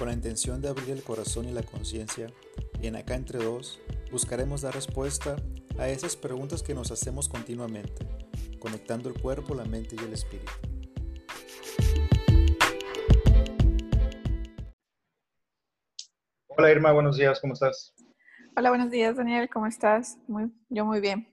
con la intención de abrir el corazón y la conciencia, y en Acá Entre Dos buscaremos dar respuesta a esas preguntas que nos hacemos continuamente, conectando el cuerpo, la mente y el espíritu. Hola Irma, buenos días, ¿cómo estás? Hola, buenos días Daniel, ¿cómo estás? Muy, yo muy bien.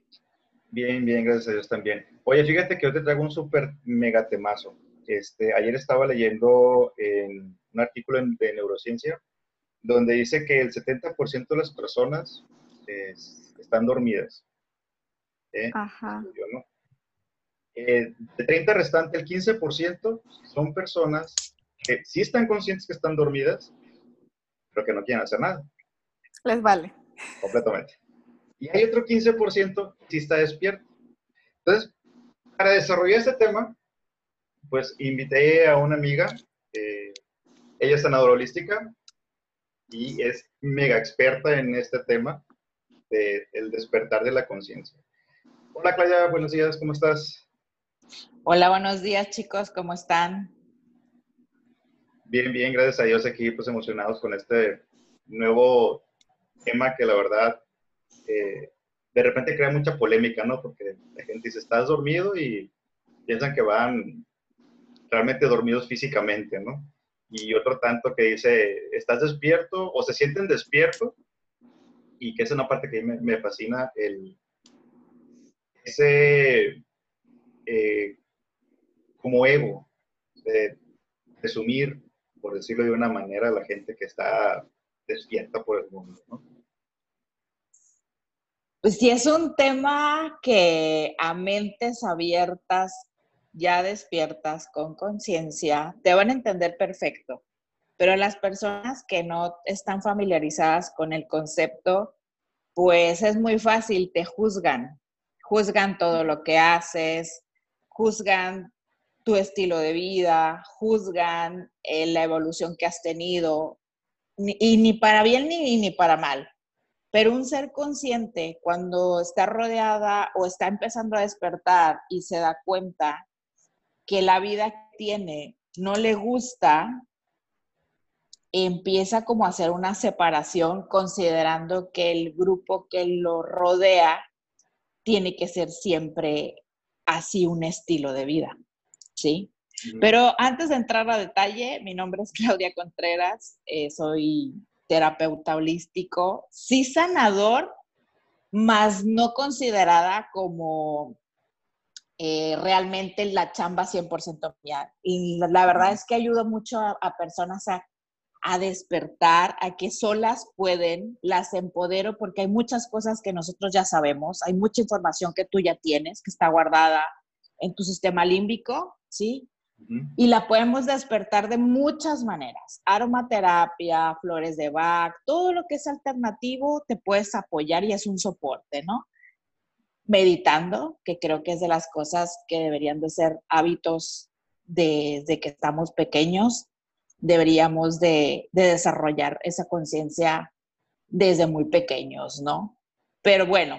Bien, bien, gracias a Dios también. Oye, fíjate que hoy te traigo un súper mega temazo. Este, ayer estaba leyendo en un artículo de neurociencia donde dice que el 70% de las personas están dormidas. ¿eh? Ajá. Eh, de 30 restante, el 15% son personas que sí están conscientes que están dormidas, pero que no quieren hacer nada. Les vale. Completamente. Y hay otro 15% que sí está despierto. Entonces, para desarrollar este tema, pues invité a una amiga, eh, ella es sanadora holística y es mega experta en este tema de el despertar de la conciencia. Hola Claudia, buenos días, ¿cómo estás? Hola, buenos días chicos, ¿cómo están? Bien, bien, gracias a Dios aquí pues emocionados con este nuevo tema que la verdad eh, de repente crea mucha polémica, ¿no? Porque la gente dice, estás dormido y piensan que van realmente dormidos físicamente, ¿no? Y otro tanto que dice, estás despierto o se sienten despiertos y que es una parte que me, me fascina, el, ese eh, como ego de presumir, por decirlo de una manera, a la gente que está despierta por el mundo, ¿no? Pues sí, es un tema que a mentes abiertas ya despiertas con conciencia, te van a entender perfecto. Pero las personas que no están familiarizadas con el concepto, pues es muy fácil, te juzgan. Juzgan todo lo que haces, juzgan tu estilo de vida, juzgan eh, la evolución que has tenido, y ni para bien ni, ni para mal. Pero un ser consciente, cuando está rodeada o está empezando a despertar y se da cuenta que la vida tiene no le gusta, empieza como a hacer una separación considerando que el grupo que lo rodea tiene que ser siempre así un estilo de vida, ¿sí? Pero antes de entrar a detalle, mi nombre es Claudia Contreras, eh, soy terapeuta holístico, sí sanador, más no considerada como eh, realmente la chamba 100% mía. Y la, verdad es que ayudo mucho a, personas a, a, despertar, a que solas pueden, las empodero, porque hay muchas cosas que nosotros ya sabemos, hay mucha información que tú ya tienes, que está guardada en tu sistema límbico, ¿sí? Y la podemos despertar de muchas maneras. Aromaterapia, flores de Bach, todo lo que es alternativo te puedes apoyar y es un soporte, ¿no? Meditando, que creo que es de las cosas que deberían de ser hábitos desde que estamos pequeños, deberíamos de, desarrollar esa conciencia desde muy pequeños, ¿no? Pero bueno,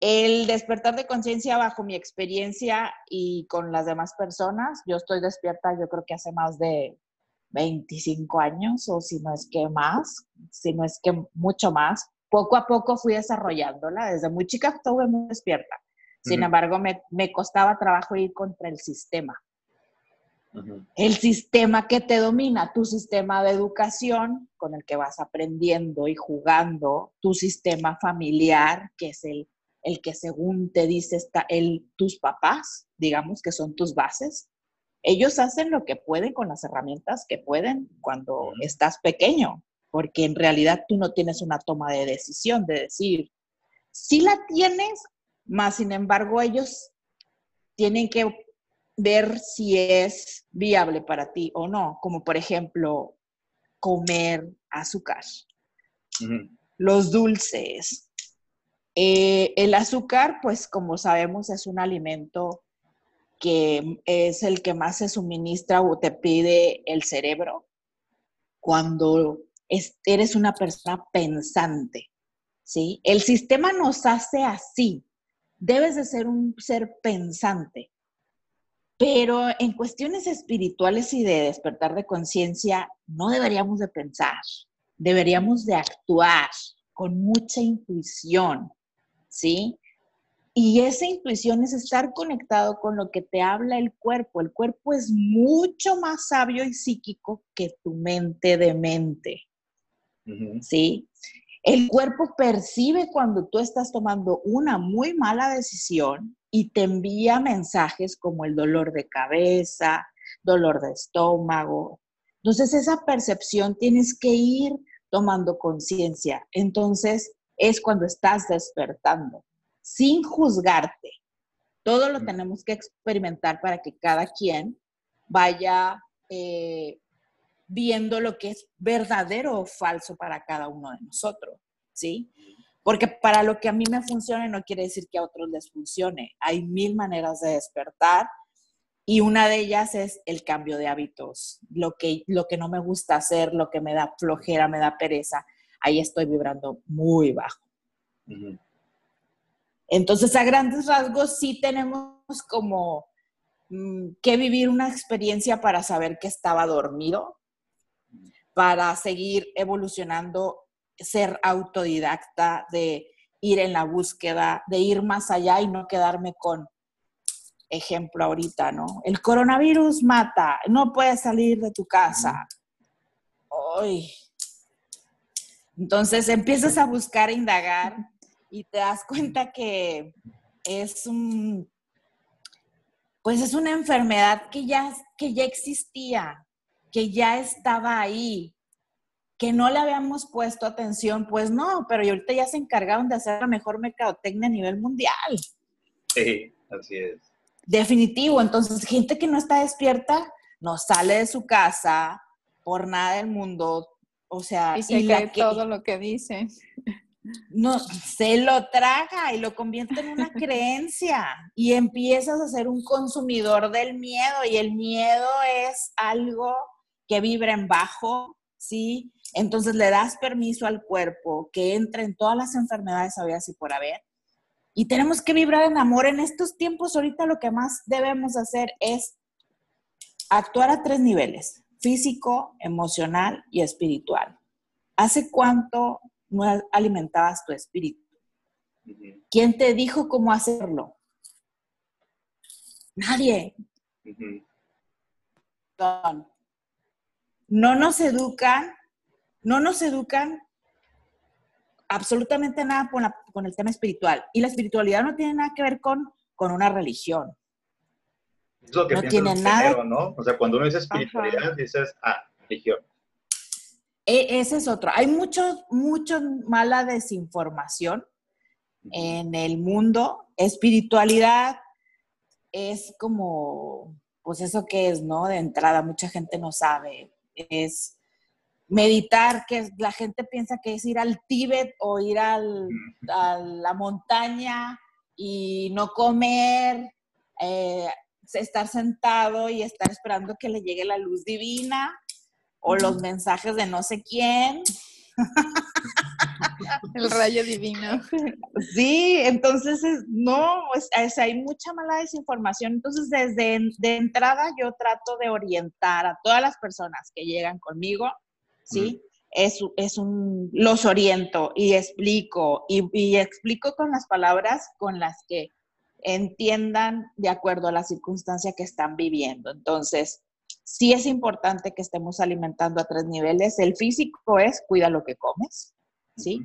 el despertar de conciencia bajo mi experiencia y con las demás personas, yo estoy despierta yo creo que hace más de 25 años o si no es que más, si no es que mucho más, poco a poco fui desarrollándola. Desde muy chica estuve muy despierta. Sin embargo, me, me, costaba trabajo ir contra el sistema. El sistema que te domina, tu sistema de educación con el que vas aprendiendo y jugando, tu sistema familiar, que es el, el que según te dice está el, tus papás, digamos que son tus bases. Ellos hacen lo que pueden con las herramientas que pueden cuando estás pequeño porque en realidad tú no tienes una toma de decisión de decir, sí la tienes, más sin embargo ellos tienen que ver si es viable para ti o no, como por ejemplo comer azúcar, los dulces. Eh, el azúcar, pues como sabemos, es un alimento que es el que más se suministra o te pide el cerebro cuando eres una persona pensante, ¿sí? El sistema nos hace así. Debes de ser un ser pensante. Pero en cuestiones espirituales y de despertar de conciencia, no deberíamos de pensar, deberíamos de actuar con mucha intuición, ¿sí? Y esa intuición es estar conectado con lo que te habla el cuerpo. El cuerpo es mucho más sabio y psíquico que tu mente de mente. ¿Sí? El cuerpo percibe cuando tú estás tomando una muy mala decisión y te envía mensajes como el dolor de cabeza, dolor de estómago. Entonces esa percepción tienes que ir tomando conciencia. Entonces es cuando estás despertando sin juzgarte. Todo lo tenemos que experimentar para que cada quien vaya eh, viendo lo que es verdadero o falso para cada uno de nosotros, ¿sí? Porque para lo que a mí me funcione no quiere decir que a otros les funcione. Hay mil maneras de despertar y una de ellas es el cambio de hábitos. Lo que, lo que no me gusta hacer, lo que me da flojera, me da pereza, ahí estoy vibrando muy bajo. Entonces, a grandes rasgos, sí tenemos como mm, que vivir una experiencia para saber que estaba dormido, para seguir evolucionando, ser autodidacta, de ir en la búsqueda, de ir más allá y no quedarme con ejemplo ahorita, ¿no? El coronavirus mata, no puedes salir de tu casa. Ay. Entonces empiezas a buscar, a indagar y te das cuenta que es un, pues es una enfermedad que ya, que ya existía, que ya estaba ahí, que no le habíamos puesto atención, pues no, pero ahorita ya se encargaron de hacer la mejor mercadotecnia a nivel mundial. Sí, así es. Definitivo, entonces gente que no está despierta no sale de su casa por nada del mundo, o sea, y se cree todo lo que dice no, se lo traga y lo convierte en una creencia y empiezas a ser un consumidor del miedo y el miedo es algo que vibra en bajo, ¿sí? Entonces le das permiso al cuerpo que entre en todas las enfermedades habidas y por haber. Y tenemos que vibrar en amor. En estos tiempos ahorita lo que más debemos hacer es actuar a tres niveles, físico, emocional y espiritual. ¿Hace cuánto no alimentabas tu espíritu. ¿Quién te dijo cómo hacerlo? Nadie. No nos educan, no nos educan absolutamente nada con, el tema espiritual. Y la espiritualidad no tiene nada que ver con, con una religión. no tiene nada. ¿no? O sea, cuando uno dice espiritualidad, dices, ah, religión. E, ese es otro. Hay mucho, mucho mala desinformación en el mundo. Espiritualidad es como, pues eso que es, ¿no? De entrada, mucha gente no sabe. Es meditar, que la gente piensa que es ir al Tíbet o ir a la montaña y no comer, eh, estar sentado y estar esperando que le llegue la luz divina o los mensajes de no sé quién. El rayo divino. Sí, entonces no, es, hay mucha mala desinformación. Entonces, desde de entrada yo trato de orientar a todas las personas que llegan conmigo, ¿sí? Es, es, un, los oriento y explico, y, y explico con las palabras con las que entiendan de acuerdo a la circunstancia que están viviendo. Entonces, sí es importante que estemos alimentando a tres niveles. El físico es cuida lo que comes, ¿sí?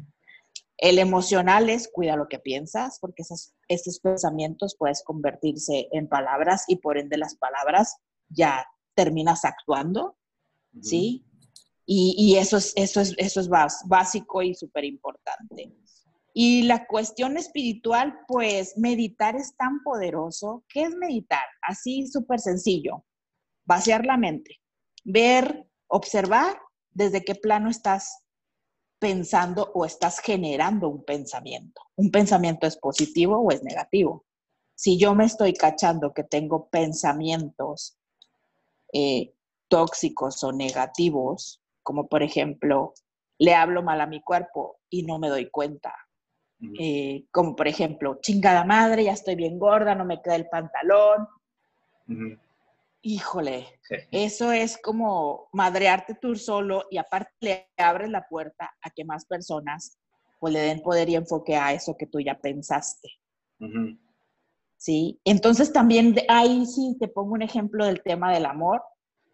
El emocional es cuida lo que piensas, porque esos, pensamientos puedes convertirse en palabras y por ende las palabras ya terminas actuando, ¿sí? Y, eso es, eso es, eso es básico y súper importante. Y la cuestión espiritual, pues meditar es tan poderoso. ¿Qué es meditar? Así súper sencillo vaciar la mente, ver, observar desde qué plano estás pensando o estás generando un pensamiento. Un pensamiento es positivo o es negativo. Si yo me estoy cachando que tengo pensamientos eh, tóxicos o negativos, como por ejemplo, le hablo mal a mi cuerpo y no me doy cuenta. Eh, como por ejemplo, chingada madre, ya estoy bien gorda, no me queda el pantalón. Híjole, eso es como madrearte tú solo y aparte le abres la puerta a que más personas pues le den poder y enfoque a eso que tú ya pensaste. ¿sí? Entonces también ahí sí te pongo un ejemplo del tema del amor.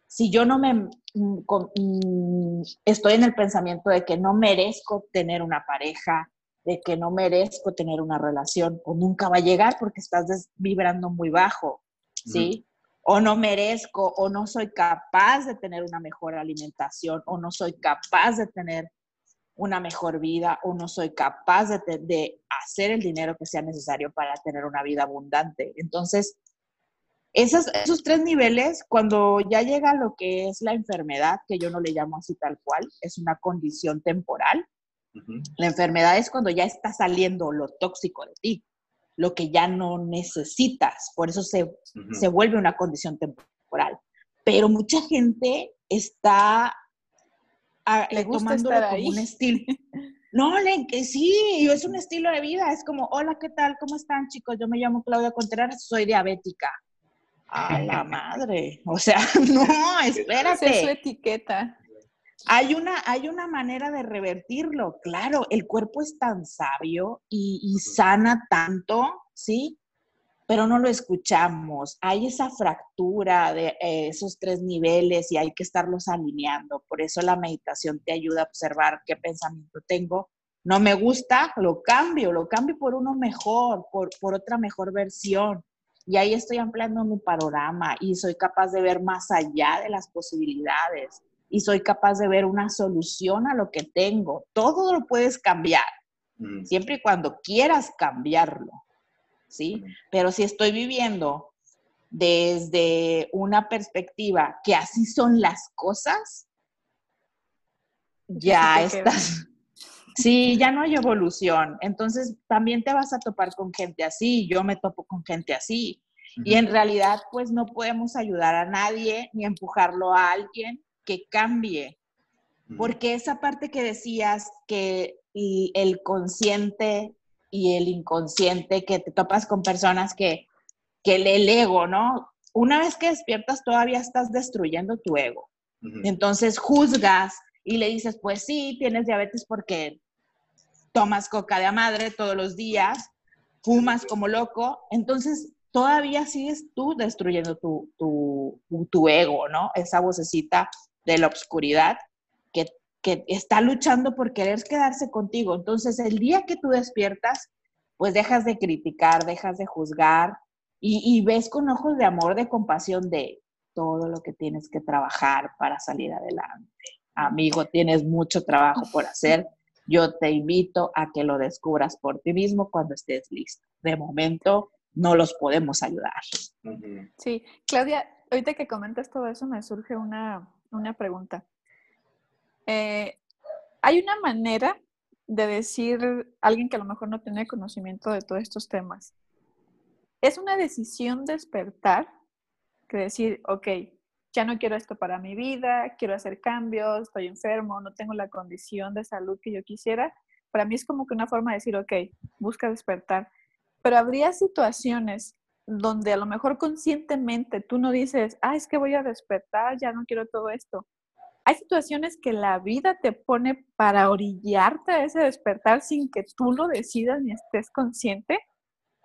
Si yo no me mm, con- mm, estoy en el pensamiento de que no merezco tener una pareja, de que no merezco tener una relación, pues nunca va a llegar porque estás vibrando muy bajo, ¿sí? O no merezco, o no soy capaz de tener una mejor alimentación, o no soy capaz de tener una mejor vida o no soy capaz de, hacer el dinero que sea necesario para tener una vida abundante. Entonces, esas- esos tres niveles, cuando ya llega lo que es la enfermedad, que yo no le llamo así tal cual, es una condición temporal. La enfermedad es cuando ya está saliendo lo tóxico de ti, lo que ya no necesitas. Por eso se, se vuelve una condición temporal. Pero mucha gente está ah, Le gusta tomándolo estar como ahí. un estilo. No, le, que sí, es un estilo de vida. Es como, hola, ¿qué tal? ¿Cómo están, chicos? Yo me llamo Claudia Contreras, soy diabética. A la madre. O sea, no, Esa es su espérate. etiqueta. Hay una, hay una manera de revertirlo. Claro, el cuerpo es tan sabio y, y sana tanto, ¿sí? Pero no lo escuchamos. Hay esa fractura de eh, esos tres niveles y hay que estarlos alineando. Por eso la meditación te ayuda a observar qué pensamiento tengo. No me gusta, lo cambio, lo cambio por uno mejor, por, por otra mejor versión. Y ahí estoy ampliando mi panorama y soy capaz de ver más allá de las posibilidades y soy capaz de ver una solución a lo que tengo. Todo lo puedes cambiar, Ujú. siempre y cuando quieras cambiarlo, ¿sí? Pero si estoy viviendo desde una perspectiva que así son las cosas, ya estás... Sí, ya no hay evolución. Entonces, también te vas a topar con gente así. Yo me topo con gente así. Y en realidad, pues no podemos ayudar a nadie ni empujarlo a alguien que cambie. Ujú. Porque esa parte que decías que el consciente y el inconsciente, que te topas con personas que, que el ego, ¿no? Una vez que despiertas, todavía estás destruyendo tu ego. Entonces juzgas y le dices, pues sí, tienes diabetes porque tomas coca de a madre todos los días, fumas como loco, entonces todavía sigues tú destruyendo tu, tu, tu ego, ¿no? Esa vocecita de la oscuridad que, que está luchando por querer quedarse contigo. Entonces el día que tú despiertas, pues dejas de criticar, dejas de juzgar y, y ves con ojos de amor, de compasión de todo lo que tienes que trabajar para salir adelante. Amigo, tienes mucho trabajo por hacer. Yo te invito a que lo descubras por ti mismo cuando estés listo. De momento, no los podemos ayudar. Sí, Claudia, ahorita que comentas todo eso me surge una, una pregunta. Eh, ¿Hay una manera de decir a alguien que a lo mejor no tiene conocimiento de todos estos temas? ¿Es una decisión despertar que decir, ok, ya no quiero esto para mi vida, quiero hacer cambios, estoy enfermo, no tengo la condición de salud que yo quisiera? Para mí es como que una forma de decir, ok, busca despertar. Pero habría situaciones donde a lo mejor conscientemente tú no dices, ah, es que voy a despertar, ya no quiero todo esto. Hay situaciones que la vida te pone para orillarte a ese despertar sin que tú lo decidas ni estés consciente.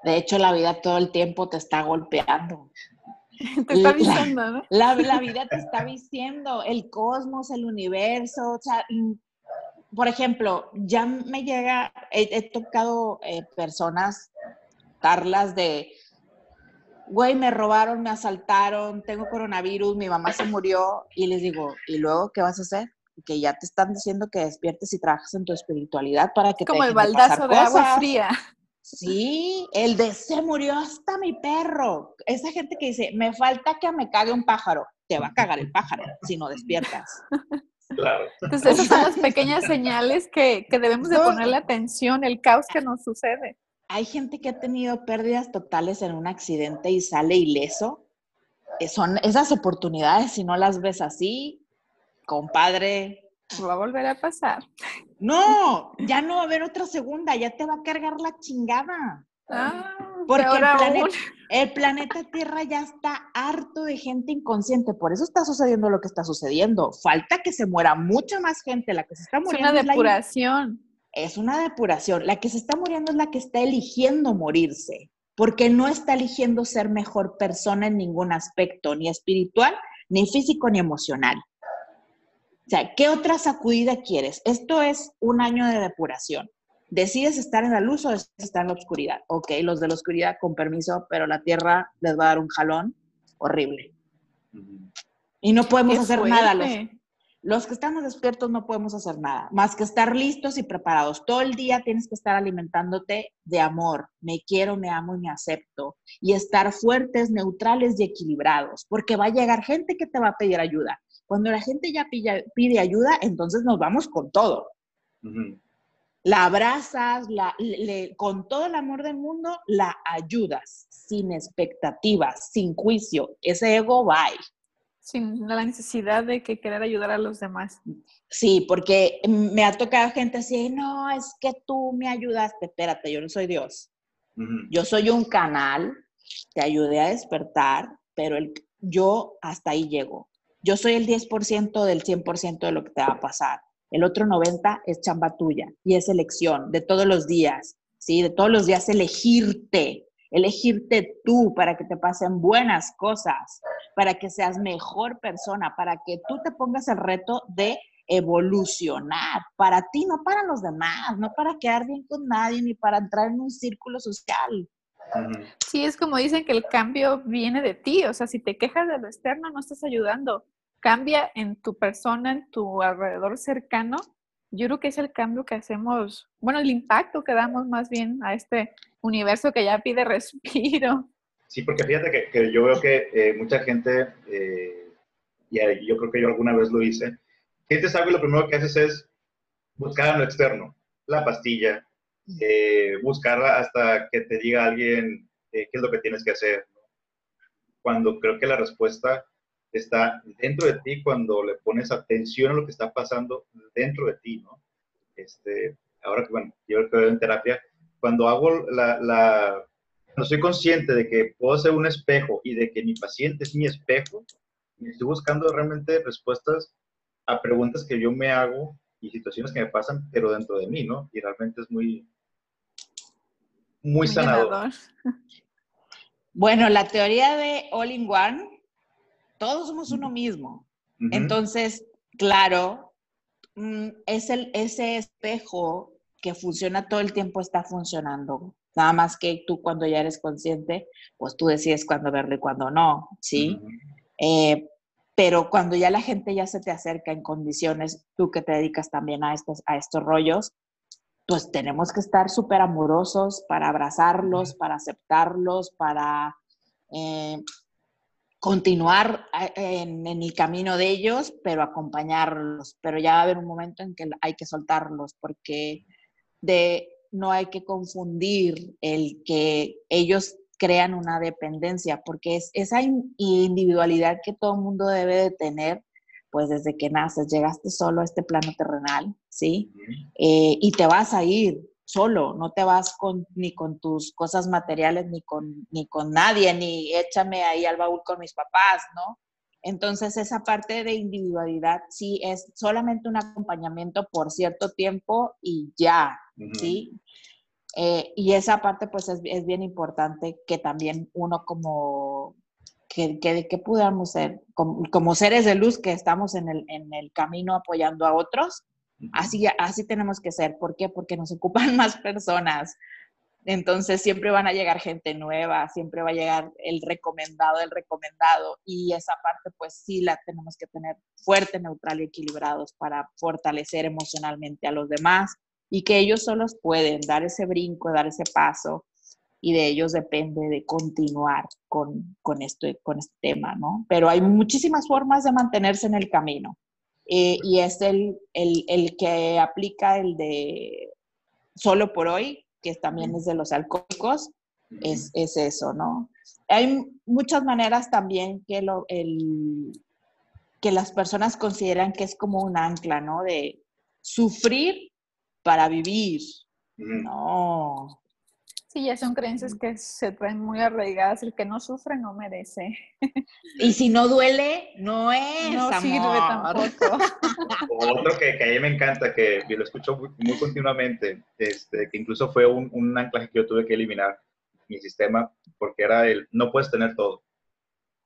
De hecho, la vida todo el tiempo te está golpeando. Te está La- diciendo, ¿no? La, la vida te está diciendo, el cosmos, el universo, o sea, mm, por ejemplo, ya me llega, he, he tocado eh, personas, Carlas, de, güey, me robaron, me asaltaron, tengo coronavirus, mi mamá se murió, y les digo, ¿y luego qué vas a hacer? Que ya te están diciendo que despiertes y trabajes en tu espiritualidad para que te Como el dejen de pasar baldazo de agua cosas". fría. Sí, el de se murió hasta mi perro. Esa gente que dice, me falta que me cague un pájaro. Te va a cagar el pájaro si no despiertas. Claro. Entonces, esas son las pequeñas señales que, que debemos de ponerle atención, el caos que nos sucede. Hay gente que ha tenido pérdidas totales en un accidente y sale ileso. Eh, Son esas oportunidades, si no las ves así, compadre, Va a volver a pasar. no, ya no va a haber otra segunda, ya te va a cargar la chingada. Ah, Porque el planeta, el planeta Tierra ya está harto de gente inconsciente, por eso está sucediendo lo que está sucediendo. Falta que se muera mucha más gente, la que se está Es muriendo una es la- depuración. Es una depuración. La que se está muriendo es la que está eligiendo morirse, porque no está eligiendo ser mejor persona en ningún aspecto, ni espiritual, ni físico, ni emocional. O sea, ¿qué otra sacudida quieres? Esto es un año de depuración. ¿Decides estar en la luz o decides estar en la oscuridad? Ok, los de la oscuridad, con permiso, pero la Tierra les va a dar un jalón horrible. Y no podemos Qué hacer nada. Los, fuerte. Los que estamos despiertos no podemos hacer nada, más que estar listos y preparados. Todo el día tienes que estar alimentándote de amor. Me quiero, me amo y me acepto. Y estar fuertes, neutrales y equilibrados, porque va a llegar gente que te va a pedir ayuda. Cuando la gente ya pide ayuda, entonces nos vamos con todo. La abrazas, la, le- con todo el amor del mundo, la ayudas, sin expectativas, sin juicio. Ese ego va ahí. Sin la necesidad de que querer ayudar a los demás. Sí, porque me ha tocado gente así, no, es que tú me ayudaste, espérate, yo no soy Dios. Yo soy un canal, te ayudé a despertar, pero el, yo hasta ahí llego. Yo soy el 10% del 100% de lo que te va a pasar. El otro 90% es chamba tuya y es elección de todos los días, ¿sí? De todos los días elegirte, elegirte tú para que te pasen buenas cosas, para que seas mejor persona, para que tú te pongas el reto de evolucionar para ti, no para los demás, no para quedar bien con nadie, ni para entrar en un círculo social. Sí, es como dicen que el cambio viene de ti, o sea, si te quejas de lo externo no estás ayudando. Cambia en tu persona, en tu alrededor cercano. Yo creo que es el cambio que hacemos, bueno, el impacto que damos más bien a este universo que ya pide respiro. Sí, porque fíjate que, que yo veo que eh, mucha gente, eh, y yo creo que yo alguna vez lo hice, sientes algo y lo primero que haces es buscar en lo externo, la pastilla, eh, buscar hasta que te diga alguien eh, qué es lo que tienes que hacer. Cuando creo que la respuesta está dentro de ti, cuando le pones atención a lo que está pasando dentro de ti, ¿no? Este, ahora que, bueno, yo que en terapia, cuando hago la, la cuando soy consciente de que puedo ser un espejo y de que mi paciente es mi espejo, y estoy buscando realmente respuestas a preguntas que yo me hago y situaciones que me pasan, pero dentro de mí, ¿no? Y realmente es muy, muy Muy sanador. Bueno, la teoría de All in One, todos somos uno mismo. Entonces, claro, mm, es el, ese espejo que funciona todo el tiempo está funcionando. Nada más que tú cuando ya eres consciente, pues tú decides cuándo verlo y cuándo no, ¿sí? Eh, pero cuando ya la gente ya se te acerca en condiciones, tú que te dedicas también a estos, a estos rollos, pues tenemos que estar súper amorosos para abrazarlos, para aceptarlos, para eh, continuar en, en el camino de ellos, pero acompañarlos. Pero ya va a haber un momento en que hay que soltarlos porque de, no hay que confundir el que ellos crean una dependencia, porque es esa in- individualidad que todo mundo debe de tener, pues desde que naces, llegaste solo a este plano terrenal, ¿sí? Eh, y te vas a ir solo, no te vas con, ni con tus cosas materiales, ni con, ni con nadie, ni échame ahí al baúl con mis papás, ¿no? Entonces esa parte de individualidad sí es solamente un acompañamiento por cierto tiempo y ya. ¿sí? Eh, y esa parte pues es, es bien importante que también uno como, que, que, que podamos ser, como, como seres de luz que estamos en el, en el camino apoyando a otros. Así, así tenemos que ser. ¿Por qué? Porque nos ocupan más personas. Entonces siempre van a llegar gente nueva, siempre va a llegar el recomendado del recomendado y esa parte pues sí la tenemos que tener fuerte, neutral y equilibrados para fortalecer emocionalmente a los demás y que ellos solos pueden dar ese brinco, dar ese paso y de ellos depende de continuar con, con, esto, con este tema, ¿no? Pero hay muchísimas formas de mantenerse en el camino. Eh, y es el, el, el, que aplica el de solo por hoy, que también es de los alcohólicos, es, es eso, ¿no? Hay muchas maneras también que, lo, el, que las personas consideran que es como un ancla, ¿no? De sufrir para vivir. No. Sí, ya son creencias que se traen muy arraigadas. El que no sufre no merece. Y si no duele, no es. No amor. sirve tampoco. Otro que, que a mí me encanta, que yo lo escucho muy, muy continuamente, este, que incluso fue un, un anclaje que yo tuve que eliminar mi sistema, porque era el no puedes tener todo.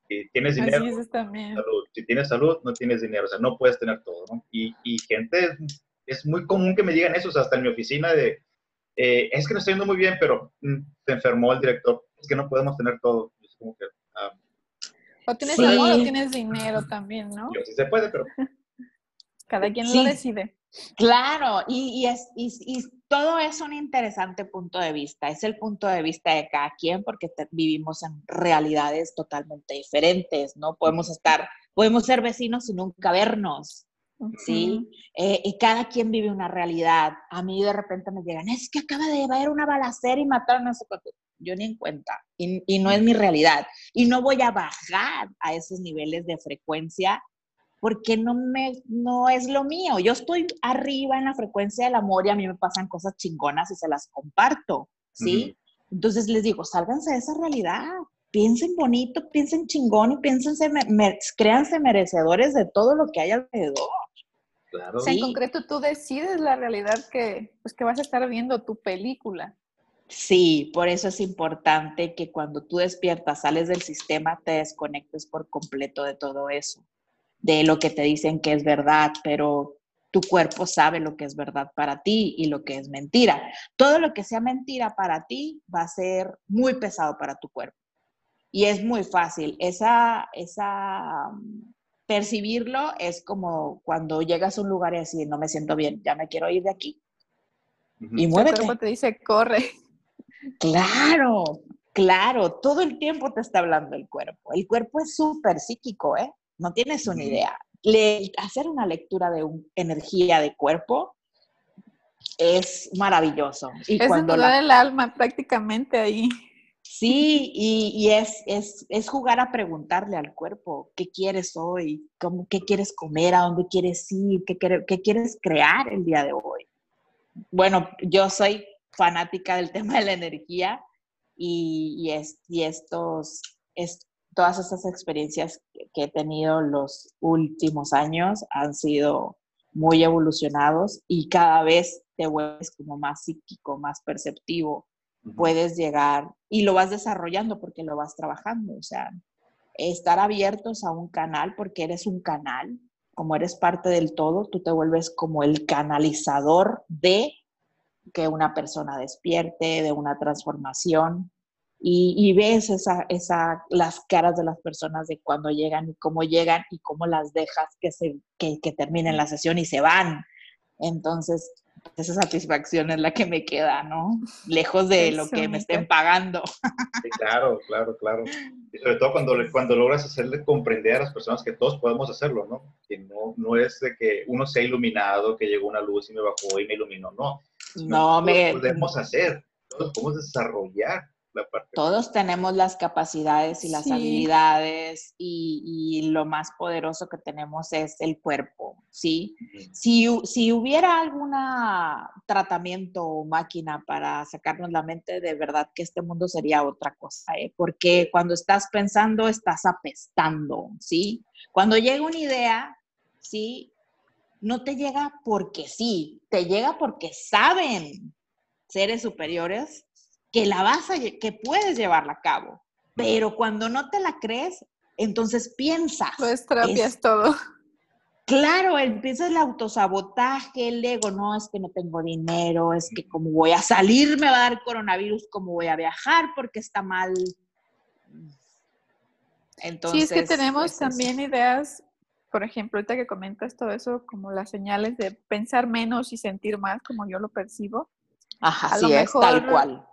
Si tienes dinero, Así es también. salud. Si tienes salud, no tienes dinero. O sea, no puedes tener todo, ¿no? Y, y gente, es muy común que me digan eso, o sea, hasta en mi oficina de, eh, es que no estoy yendo muy bien, pero mm, se enfermó el director, es que no podemos tener todo. Y es como que, ah, O tienes Sí. amor o tienes dinero también, ¿no? yo sí se puede, pero Cada quien Sí. lo decide. Claro, y, y es, y, y todo es un interesante punto de vista. Es el punto de vista de cada quien porque te- vivimos en realidades totalmente diferentes, ¿no? Podemos estar, podemos ser vecinos sin nunca vernos, ¿sí? Eh, y cada quien vive una realidad. A mí de repente me llegan, es que acaba de haber una balacera y mataron a no sé cuánto. Yo ni en cuenta. Y, y no es mi realidad. Y no voy a bajar a esos niveles de frecuencia porque no, me, no es lo mío. Yo estoy arriba en la frecuencia del amor y a mí me pasan cosas chingonas y se las comparto, ¿sí? Entonces les digo, sálganse de esa realidad. Piensen bonito, piensen chingón y me- créanse merecedores de todo lo que hay alrededor. Claro. O sea, en Sí. concreto tú decides la realidad que, pues, que vas a estar viendo tu película. Sí, por eso es importante que cuando tú despiertas, sales del sistema, te desconectes por completo de todo eso, de lo que te dicen que es verdad, pero tu cuerpo sabe lo que es verdad para ti y lo que es mentira. Todo lo que sea mentira para ti va a ser muy pesado para tu cuerpo. Y es muy fácil. Esa, esa, percibirlo es como cuando llegas a un lugar y decir, no me siento bien, ya me quiero ir de aquí. Y muévete. cuerpo te dice, corre. Claro, claro, todo el tiempo te está hablando el cuerpo. El cuerpo es súper psíquico, ¿eh? No tienes una idea. Le- hacer una lectura de un- energía de cuerpo es maravilloso. Y Es cuando la, el alma prácticamente ahí. Sí, y, es, es, es jugar a preguntarle al cuerpo, ¿qué quieres hoy? ¿Cómo, ¿Qué quieres comer? ¿A dónde quieres ir? ¿Qué, qué quieres crear el día de hoy? Bueno, yo soy fanática del tema de la energía y, y, es, y estos, es, todas estas experiencias que, he tenido los últimos años han sido muy evolucionados y cada vez te vuelves como más psíquico, más perceptivo. Puedes llegar y lo vas desarrollando porque lo vas trabajando, o sea, estar abiertos a un canal porque eres un canal, como eres parte del todo, tú te vuelves como el canalizador de que una persona despierte, de una transformación. Y, ves esa, esa, las caras de las personas de cuando llegan y cómo llegan y cómo las dejas que, se, que, que terminen la sesión y se van. Entonces, esa satisfacción es la que me queda, ¿no? Lejos de lo que me estén pagando. Sí, claro, claro, claro. Y sobre todo cuando, cuando logras hacerle comprender a las personas que todos podemos hacerlo, ¿no? Que no, no es de que uno sea iluminado, que llegó una luz y me bajó y me iluminó, no. No Todos me... podemos hacer, todos podemos desarrollar la parte. Todos tenemos las capacidades y las Sí. habilidades y, y lo más poderoso que tenemos es el cuerpo, ¿sí? Si, si hubiera algún tratamiento o máquina para sacarnos la mente, de verdad que este mundo sería otra cosa, ¿eh? Porque cuando estás pensando, estás apestando, ¿sí? Cuando llega una idea, ¿sí? No te llega porque sí, te llega porque saben seres superiores que la vas a, que puedes llevarla a cabo. Pero cuando no te la crees, entonces piensas. Lo extrapias Es- todo. Claro, empieza el autosabotaje, el ego, no, es que no tengo dinero, es que como voy a salir me va a dar coronavirus, como voy a viajar porque está mal. Entonces, sí, es que tenemos pues, es- también ideas, por ejemplo, ahorita que comentas todo eso, como las señales de pensar menos y sentir más, como yo lo percibo. Ajá, a lo así es, tal cual.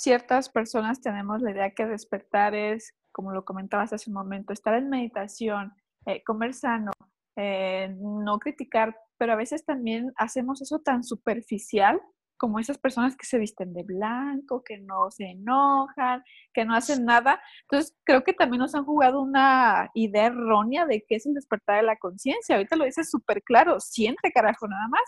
Ciertas personas tenemos la idea que despertar es, como lo comentabas hace un momento, estar en meditación, eh, comer sano, eh, no criticar, pero a veces también hacemos eso tan superficial como esas personas que se visten de blanco, que no se enojan, que no hacen nada. Entonces, creo que también nos han jugado una idea errónea de qué es el despertar de la conciencia. Ahorita lo dices súper claro, siente carajo nada más.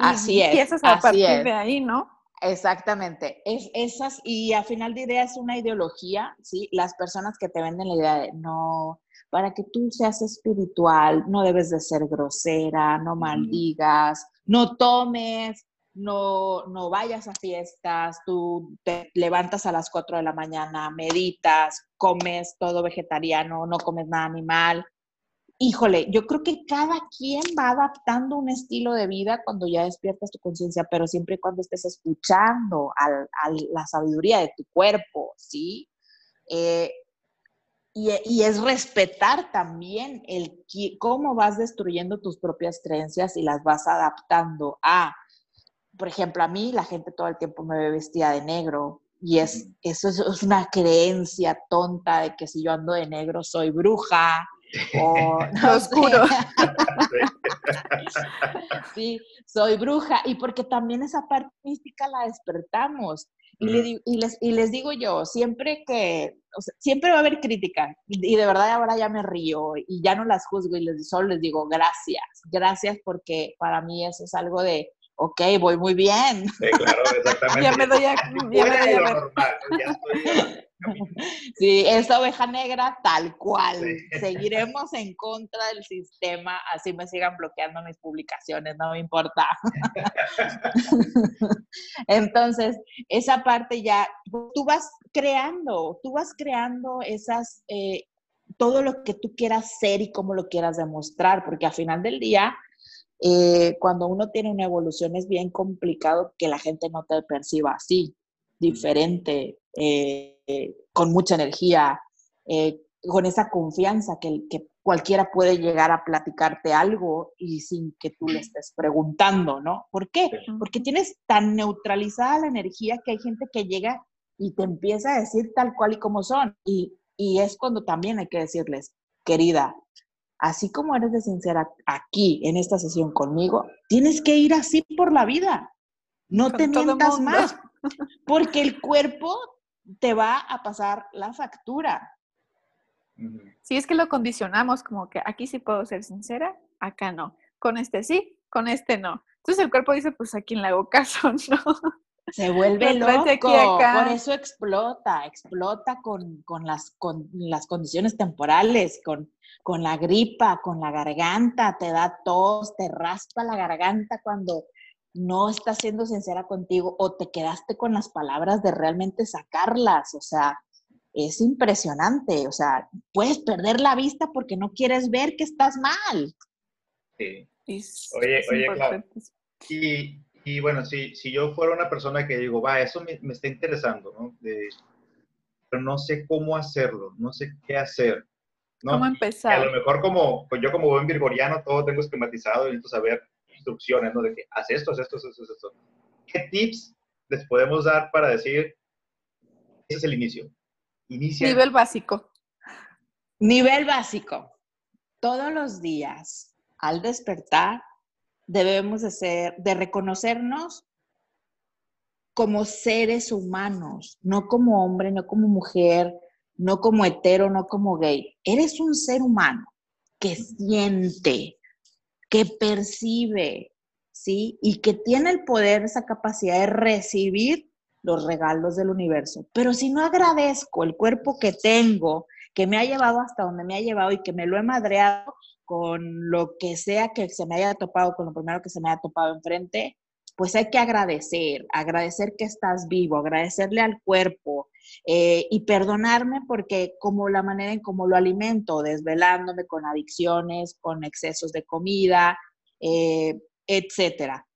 Y Así es, Empiezas a así partir es. de ahí, ¿no? Exactamente. Es, esas, y al final de idea es una ideología, ¿sí? Las personas que te venden la idea de no, para que tú seas espiritual, no debes de ser grosera, no maldigas, no tomes, no, no vayas a fiestas, tú te levantas a las 4 de la mañana, meditas, comes todo vegetariano, no comes nada animal. Híjole, yo creo que cada quien va adaptando un estilo de vida cuando ya despiertas tu conciencia, pero siempre y cuando estés escuchando a la sabiduría de tu cuerpo, ¿sí? Eh, y, y, es respetar también el cómo vas destruyendo tus propias creencias y las vas adaptando a por ejemplo, a mí la gente todo el tiempo me ve vestida de negro y es, eso es, una creencia tonta de que si yo ando de negro soy bruja o no oscuro. sí, soy bruja y porque también esa parte mística la despertamos. Y, les, y, les, digo yo, siempre que, siempre va a haber crítica y, de verdad ahora ya me río y ya no las juzgo y les, solo les digo gracias, gracias porque para mí eso es algo de, ok, voy muy bien. Sí, claro, exactamente. ya me doy a, ya me doy a ver. Sí, esa oveja negra tal cual. Seguiremos en contra del sistema, así me sigan bloqueando mis publicaciones, no me importa. Entonces, esa parte ya, tú vas creando, tú vas creando esas, eh, todo lo que tú quieras ser y cómo lo quieras demostrar, porque al final del día, eh, cuando uno tiene una evolución es bien complicado que la gente no te perciba así, diferente, eh, con mucha energía, eh, con esa confianza que, que, cualquiera puede llegar a platicarte algo y sin que tú le estés preguntando, ¿no? ¿Por qué? Porque tienes tan neutralizada la energía que hay gente que llega y te empieza a decir tal cual y como son. Y, y es cuando también hay que decirles, querida, así como eres de sincera aquí en esta sesión conmigo, tienes que ir así por la vida. No te mientas más, porque el cuerpo te va a pasar la factura. Sí, es que lo condicionamos como que aquí sí puedo ser sincera, acá no. Con este sí, con este no. Entonces el cuerpo dice, pues a quién le hago caso, ¿no? Se vuelve loco, por eso explota, explota con, las, con las condiciones temporales, con, con la gripa, con la garganta, te da tos, te raspa la garganta cuando no estás siendo sincera contigo o te quedaste con las palabras de realmente sacarlas, o sea, es impresionante, o sea, puedes perder la vista porque no quieres ver que estás mal. Sí. oye, oye, claro. Y, y bueno, si, si yo fuera una persona que digo, va, eso me, está interesando, ¿no? pero no sé cómo hacerlo, no sé qué hacer. ¿no? ¿Cómo empezar? a lo mejor como, pues yo como buen virgoriano, todo tengo esquematizado y necesito saber instrucciones, ¿no? De que haz esto, haz esto, haz esto, haz esto. ¿Qué tips les podemos dar para decir, ese es el inicio? Inicia. Nivel básico. Nivel básico. Todos los días, al despertar, debemos de ser, de reconocernos como seres humanos, no como hombre, no como mujer, no como hetero, no como gay. Eres un ser humano que siente, que percibe, ¿sí? Y que tiene el poder, esa capacidad de recibir los regalos del universo. Pero si no agradezco el cuerpo que tengo, que me ha llevado hasta donde me ha llevado y que me lo he madreado, con lo que sea que se me haya topado, con lo primero que se me haya topado enfrente, pues hay que agradecer, agradecer que estás vivo, agradecerle al cuerpo eh, y perdonarme porque como la manera en cómo lo alimento, desvelándome con adicciones, con excesos de comida, eh, etcétera.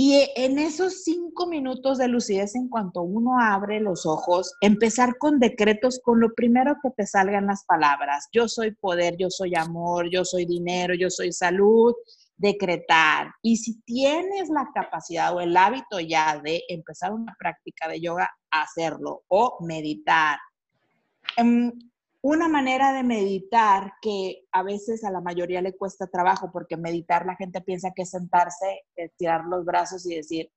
Y en esos cinco minutos de lucidez, en cuanto uno abre los ojos, empezar con decretos, con lo primero que te salgan las palabras. Yo soy poder, yo soy amor, yo soy dinero, yo soy salud. Decretar. Y si tienes la capacidad o el hábito ya de empezar una práctica de yoga, hacerlo o meditar. Em, una manera de meditar que a veces a la mayoría le cuesta trabajo, porque meditar la gente piensa que es sentarse, estirar los brazos y decir,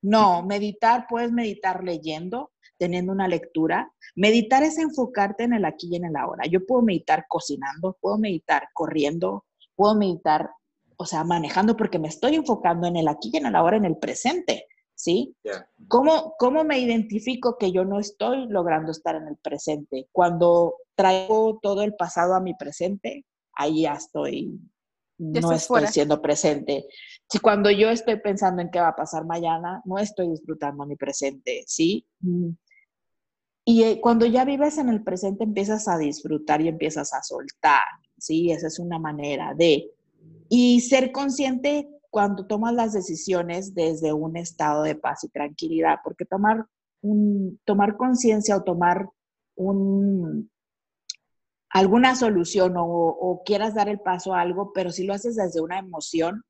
no, meditar puedes meditar leyendo, teniendo una lectura. Meditar es enfocarte en el aquí y en el ahora. Yo puedo meditar cocinando, puedo meditar corriendo, puedo meditar, o sea, manejando porque me estoy enfocando en el aquí y en el ahora, en el presente. ¿sí? ¿Cómo, ¿Cómo me identifico que yo no estoy logrando estar en el presente? Cuando traigo todo el pasado a mi presente, ahí ya estoy, no estoy siendo presente. Si cuando yo estoy pensando en qué va a pasar mañana, no estoy disfrutando mi presente, ¿sí? Mm. Y eh, cuando ya vives en el presente, empiezas a disfrutar y empiezas a soltar, ¿sí? Esa es una manera de... Y ser consciente cuando tomas las decisiones desde un estado de paz y tranquilidad, porque tomar, tomar conciencia o tomar un, alguna solución o, quieras dar el paso a algo, pero si lo haces desde una emoción,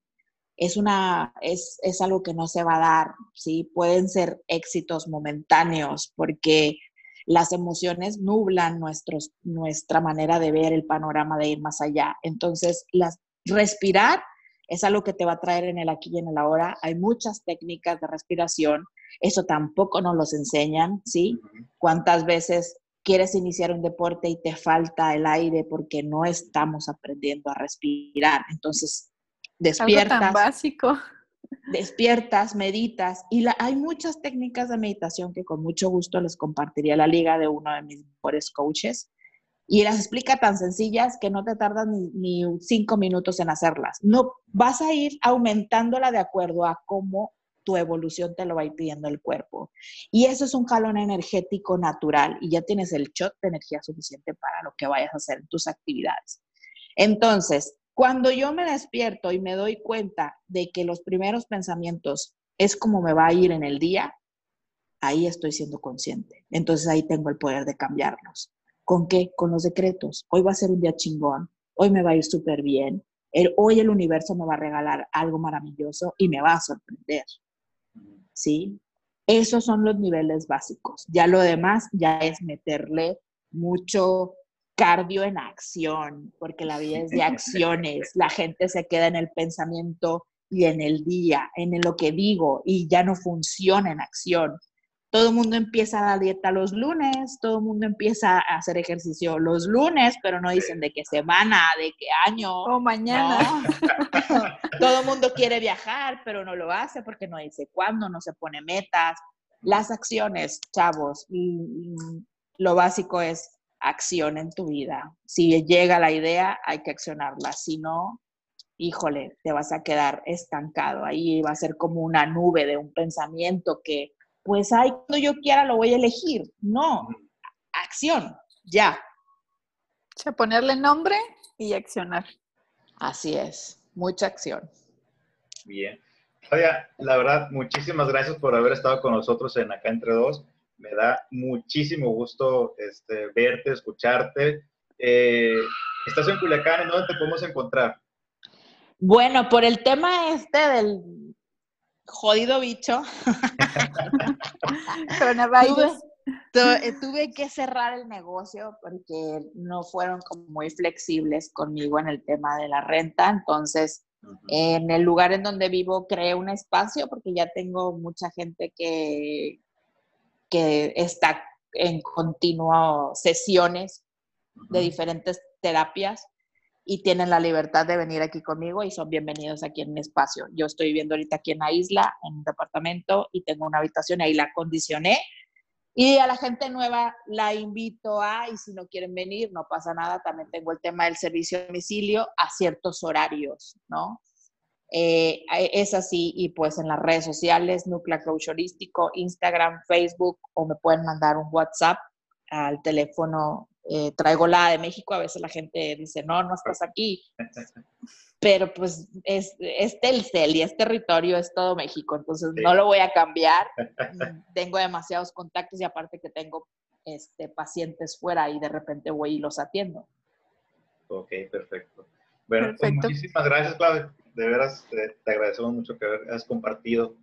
es, una, es, es algo que no se va a dar, ¿sí? Pueden ser éxitos momentáneos porque las emociones nublan nuestros, nuestra manera de ver el panorama, de ir más allá. Entonces, las, respirar es algo que te va a traer en el aquí y en el ahora. Hay muchas técnicas de respiración, eso tampoco nos los enseñan, ¿sí? ¿Cuántas veces quieres iniciar un deporte y te falta el aire porque no estamos aprendiendo a respirar? Entonces, despiertas. Algo tan básico. Despiertas, meditas y la, hay muchas técnicas de meditación que con mucho gusto les compartiría la liga de uno de mis mejores coaches y las explica tan sencillas que no te tardas ni, cinco minutos en hacerlas. No, vas a ir aumentándola de acuerdo a cómo tu evolución te lo va pidiendo el cuerpo. Y eso es un jalón energético natural y ya tienes el shot de energía suficiente para lo que vayas a hacer en tus actividades. Entonces, cuando yo me despierto y me doy cuenta de que los primeros pensamientos es como me va a ir en el día, ahí estoy siendo consciente. Entonces ahí tengo el poder de cambiarlos. ¿Con qué? Con los decretos. Hoy va a ser un día chingón, hoy me va a ir súper bien, el, hoy el universo me va a regalar algo maravilloso y me va a sorprender. ¿Sí? Esos son los niveles básicos. Ya lo demás ya es meterle mucho cardio en acción, porque la vida es de acciones. La gente se queda en el pensamiento y en el día, en lo que digo, y ya no funciona en acción. Todo el mundo empieza la dieta los lunes, todo el mundo empieza a hacer ejercicio los lunes, pero no dicen de qué semana, de qué año. O mañana. todo el mundo quiere viajar, pero no lo hace porque no dice cuándo, no se pone metas. Las acciones, chavos, lo básico es acción en tu vida. Si llega la idea, hay que accionarla. Si no, híjole, te vas a quedar estancado. Ahí va a ser como una nube de un pensamiento que pues ahí cuando yo quiera lo voy a elegir. No, acción, ya. O sea, ponerle nombre y accionar. Así es, mucha acción. Bien. Claudia, la verdad, muchísimas gracias por haber estado con nosotros en Acá Entre Dos. Me da muchísimo gusto este, verte, escucharte. Eh, estás en Culiacán, ¿en dónde te podemos encontrar? Bueno, por el tema este del jodido bicho. tuve, eh, tuve que cerrar el negocio porque no fueron como muy flexibles conmigo en el tema de la renta. Entonces, en el lugar en donde vivo creé un espacio porque ya tengo mucha gente que, que está en continuo sesiones de diferentes terapias y tienen la libertad de venir aquí conmigo y son bienvenidos aquí en mi espacio. Yo estoy viviendo ahorita aquí en la isla, en un departamento, y tengo una habitación, ahí la acondicioné. Y a la gente nueva la invito a, y si no quieren venir, no pasa nada, también tengo el tema del servicio a domicilio a ciertos horarios, ¿no? Eh, es así, y pues en las redes sociales, Núcleo Coach Instagram, Facebook, o me pueden mandar un WhatsApp al teléfono eh, traigo la de México, a veces la gente dice, no, no estás aquí. Pero pues es, es Telcel y es territorio, es todo México, entonces no lo voy a cambiar. tengo demasiados contactos y aparte que tengo este, pacientes fuera y de repente voy y los atiendo. Ok, perfecto. Bueno, pues muchísimas gracias, Claudia. De veras, te, te agradecemos mucho que hayas compartido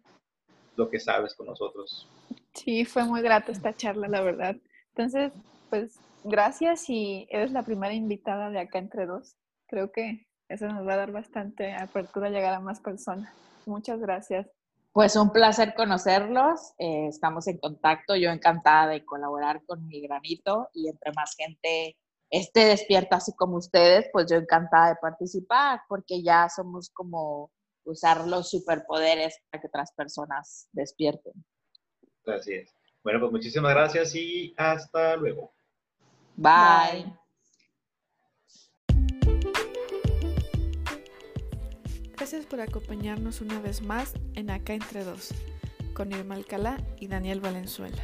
lo que sabes con nosotros. Sí, fue muy grata esta charla, la verdad. Entonces, pues gracias y eres la primera invitada de acá entre dos. Creo que eso nos va a dar bastante apertura a llegar a más personas. Muchas gracias. Pues un placer conocerlos. Eh, estamos en contacto. Yo encantada de colaborar con mi granito y entre más gente esté despierta así como ustedes, pues yo encantada de participar porque ya somos como usar los superpoderes para que otras personas despierten. Así es. Bueno, pues muchísimas gracias y hasta luego. Bye. Gracias por acompañarnos una vez más en Acá Entre Dos, con Irma Alcalá y Daniel Valenzuela.